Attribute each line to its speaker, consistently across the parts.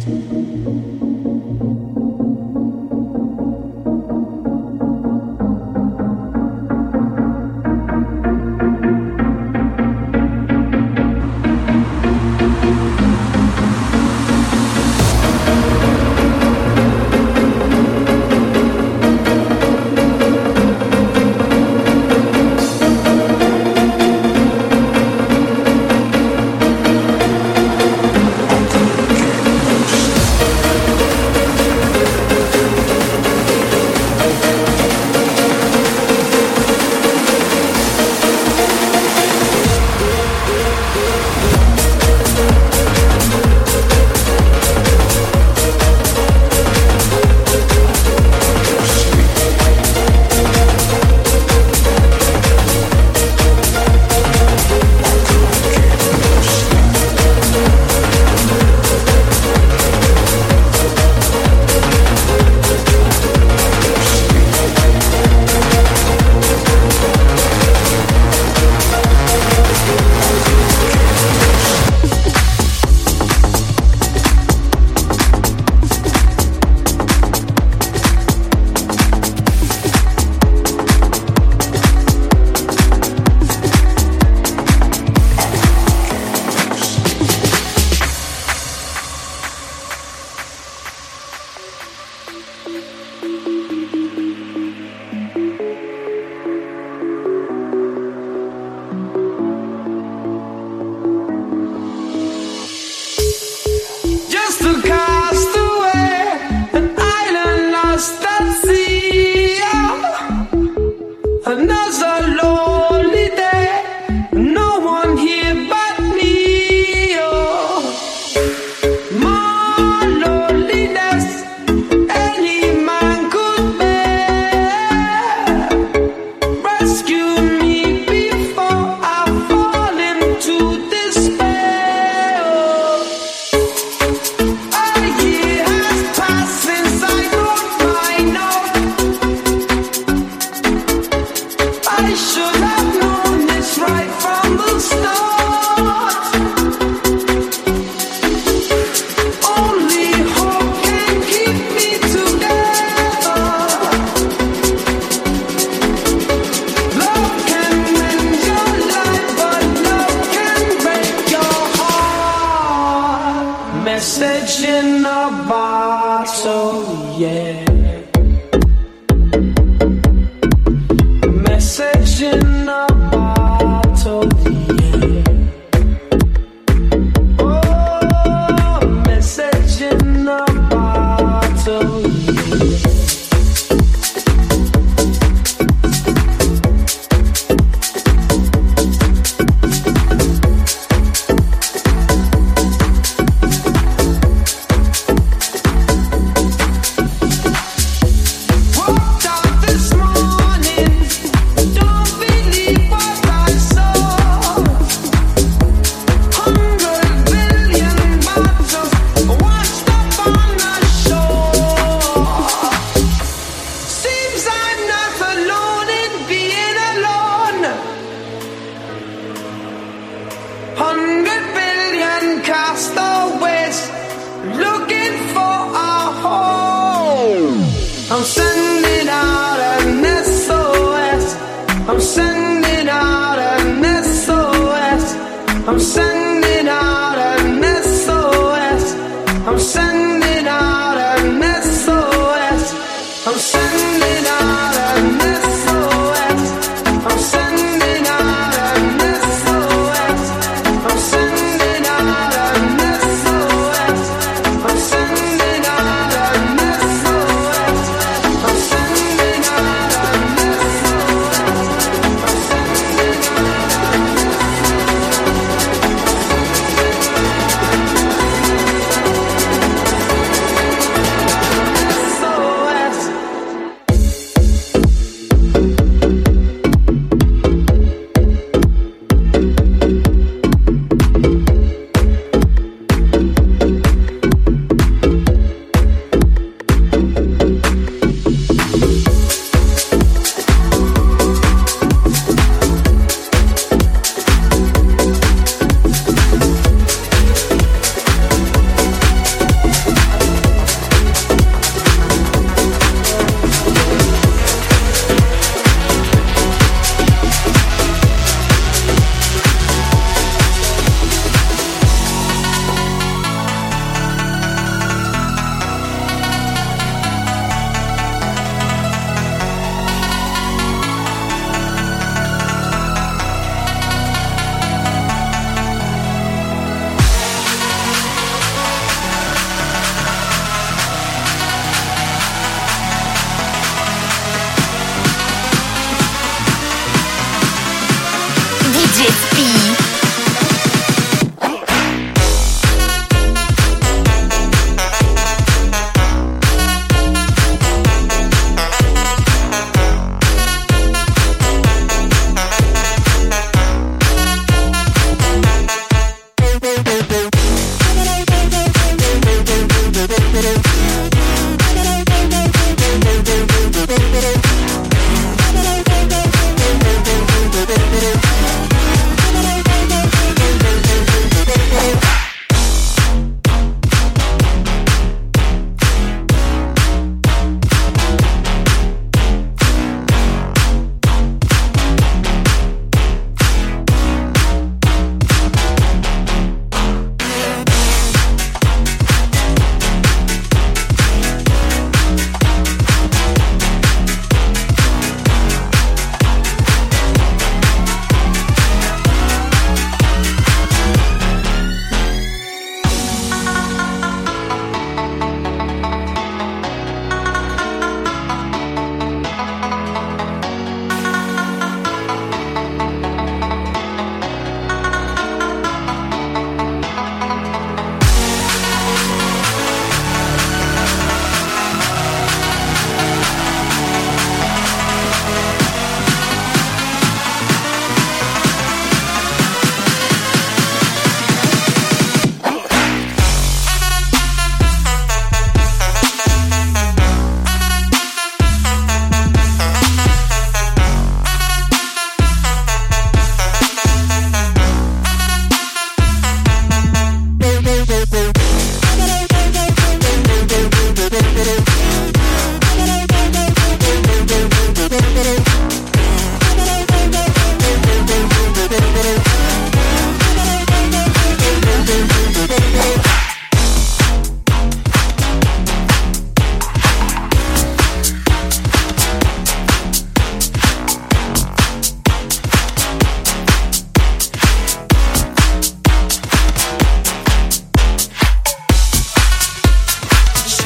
Speaker 1: Street. another
Speaker 2: Lord.
Speaker 1: sending
Speaker 3: out an SOS. I'm sending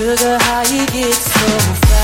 Speaker 1: She got cherry lips, angel eyes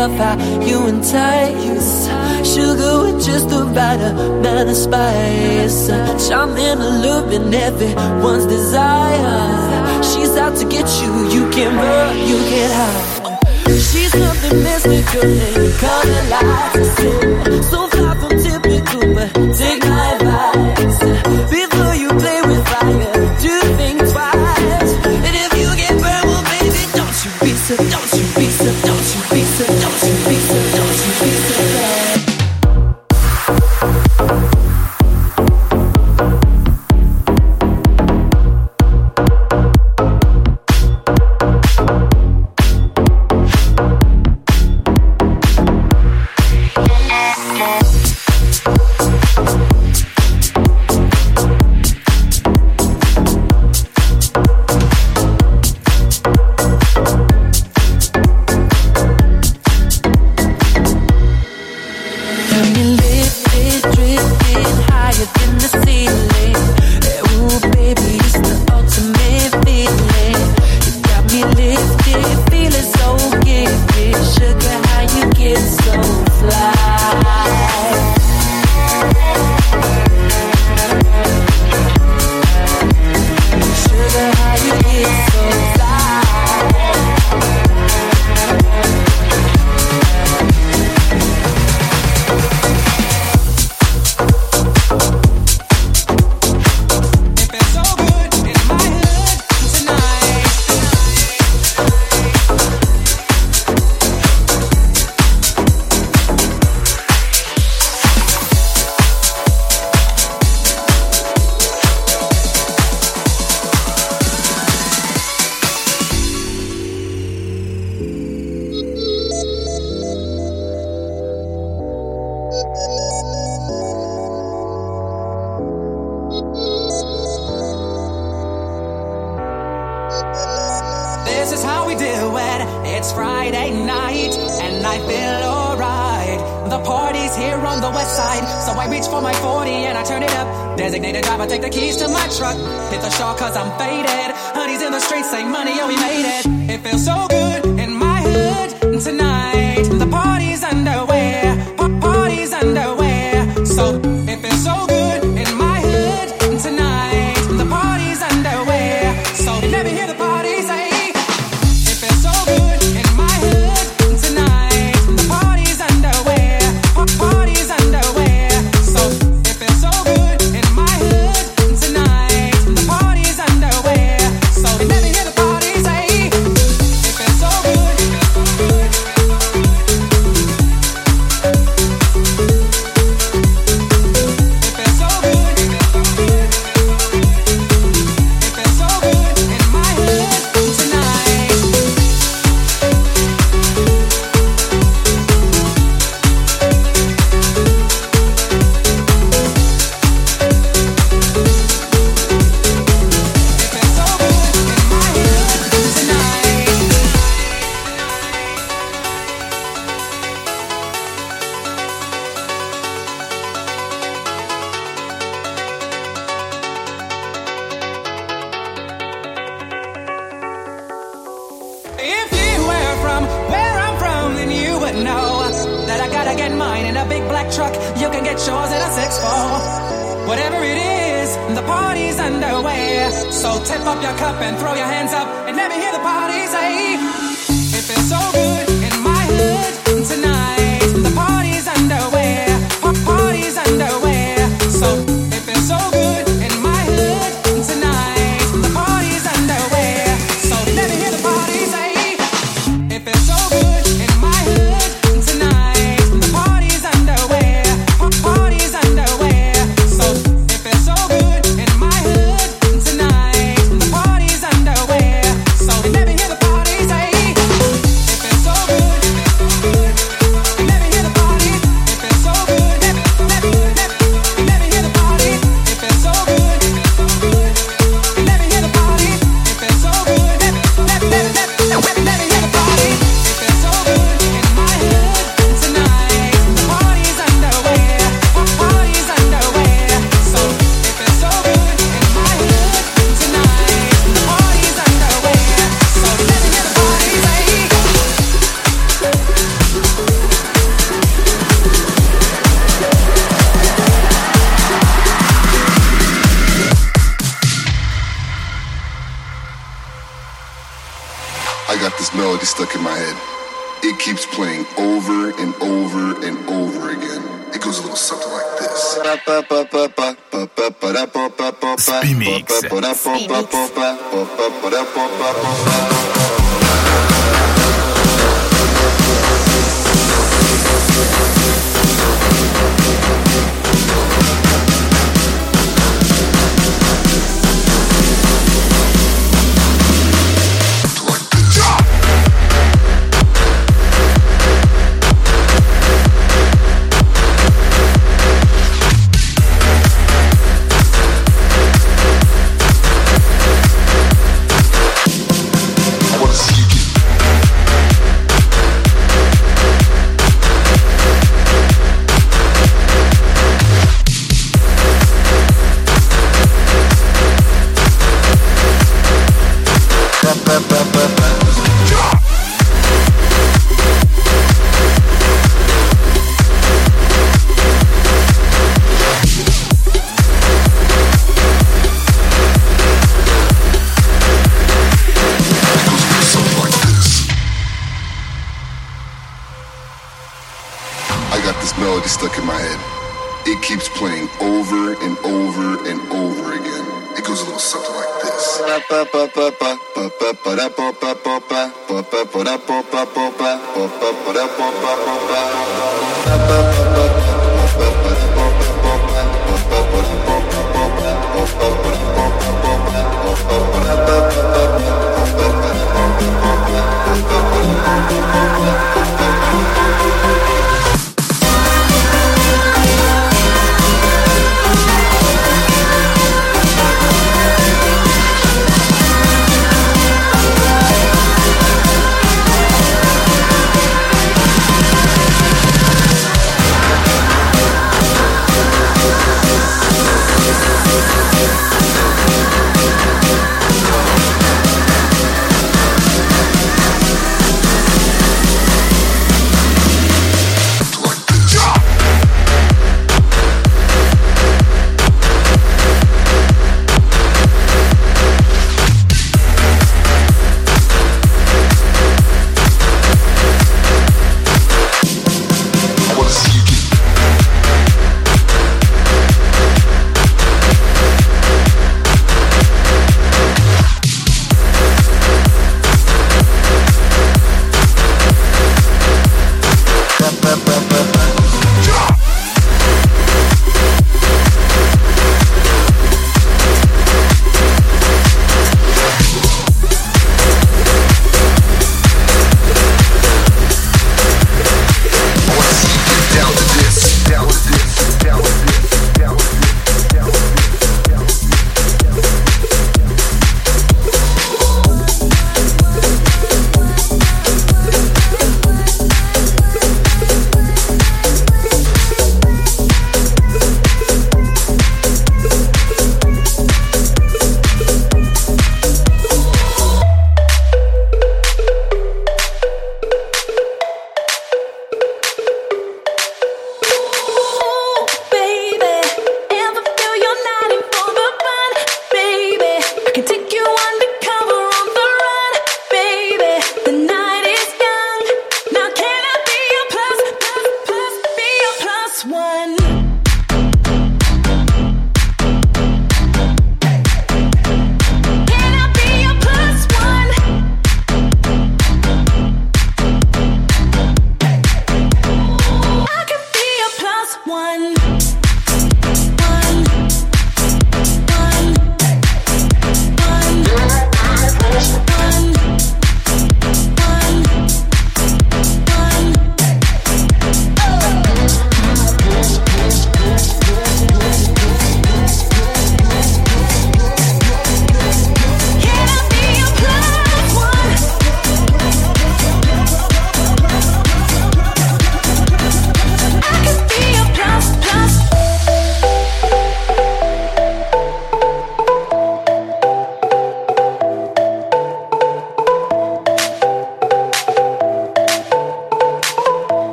Speaker 4: love how you entice. Sugar with just the
Speaker 3: right amount of spice. Charming, illuminate
Speaker 2: everyone's
Speaker 3: desire. She's out to get you, you can run, you can hide. She's something
Speaker 5: mystical and color lights. So, so far from typical, but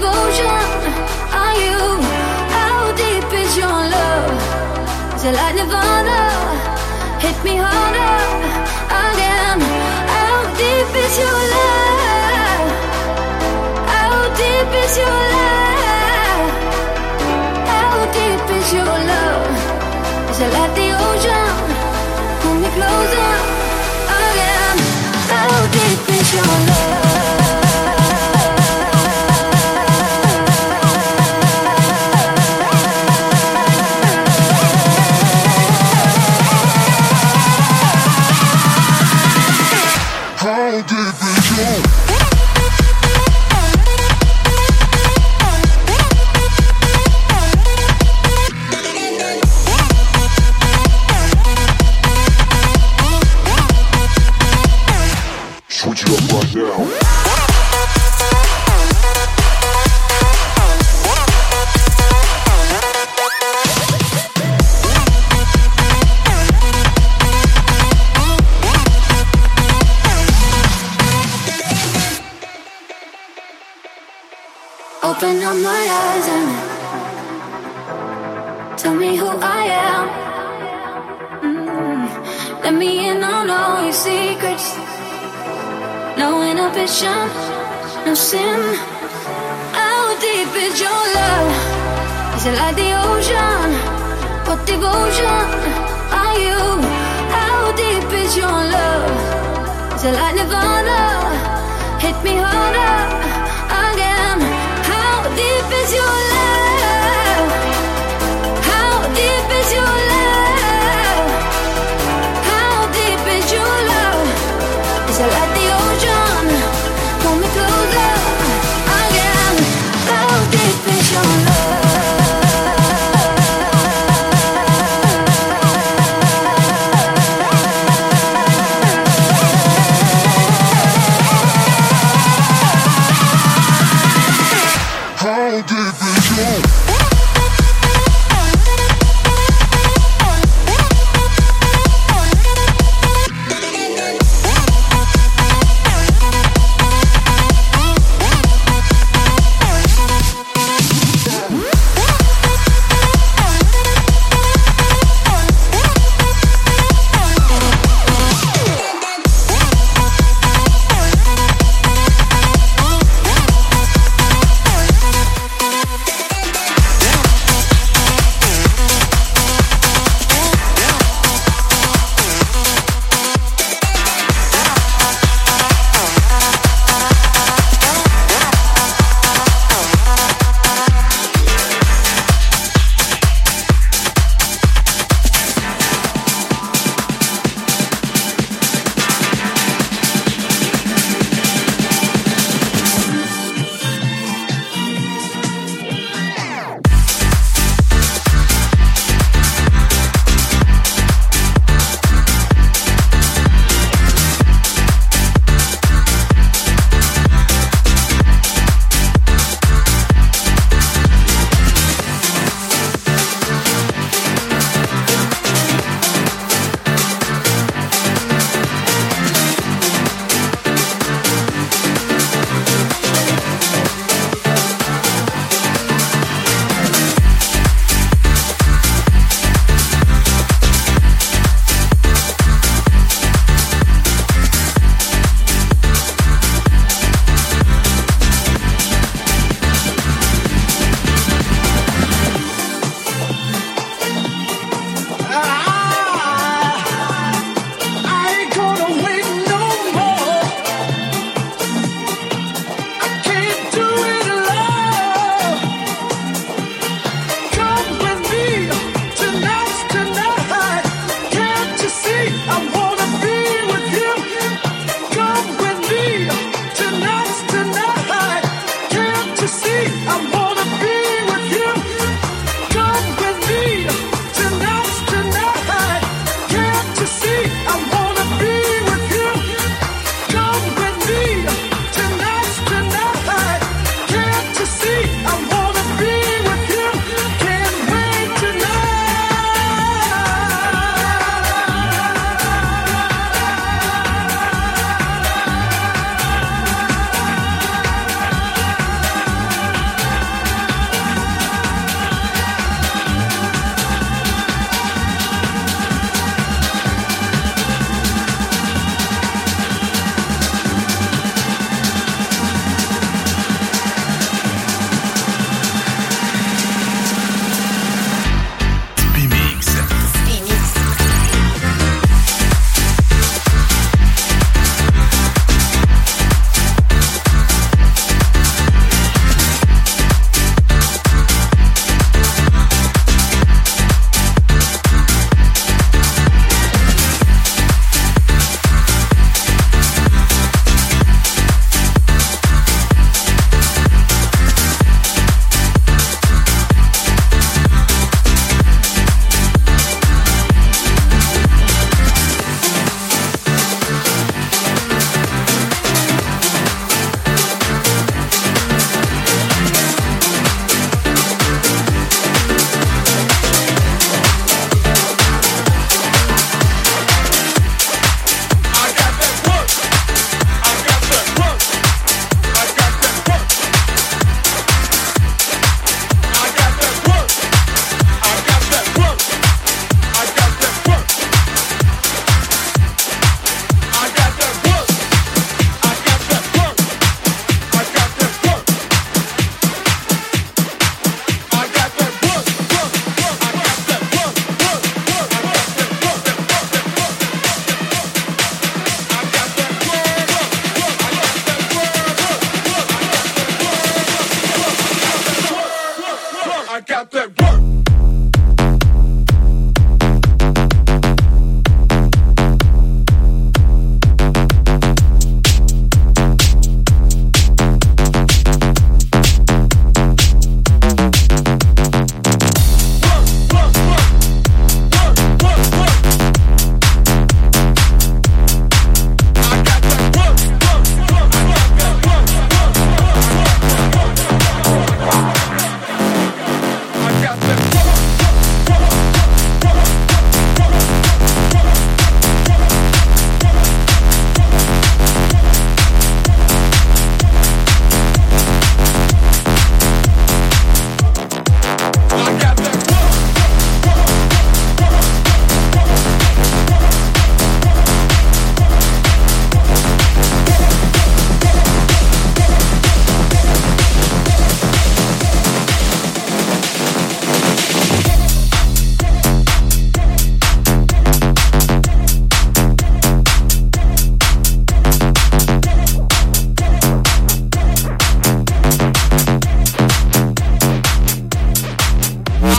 Speaker 5: devotion are you? How deep is your love? Is it like Nirvana? Hit me harder again. How deep is your love? How deep is your love? How deep is your love? Is it like the ocean? Pull me closer again. How deep is your love? No inhibition, no sin. How deep is your love? Is it like the ocean? What devotion are you? How deep is your love? Is it like Nirvana? Hit me harder again. How deep is your love?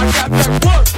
Speaker 6: Back that thing,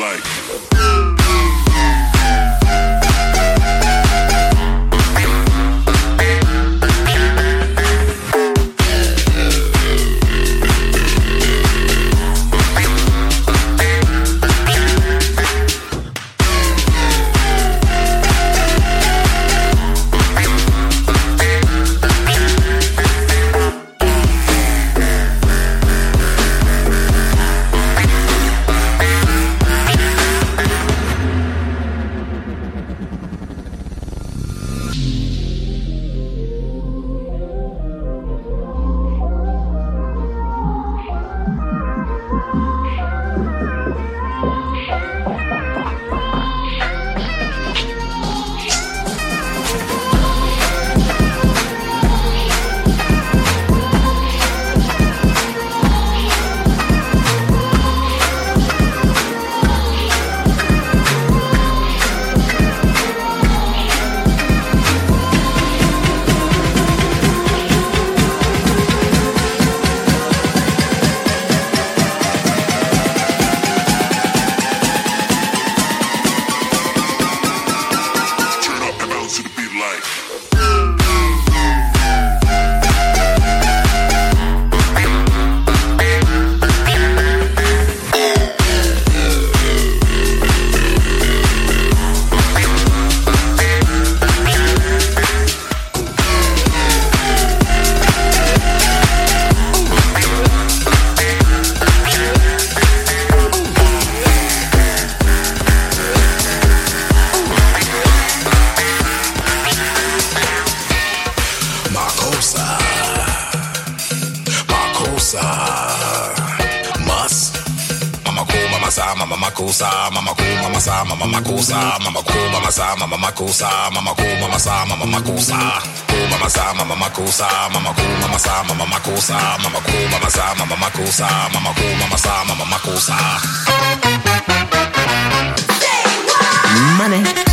Speaker 5: like.
Speaker 7: Mama ku, mama sa, mama mama mama sa, mama mama mama sa, mama mama sa, mama mama mama sa, mama mama mama sa, mama mama mama sa, mama.
Speaker 1: Money.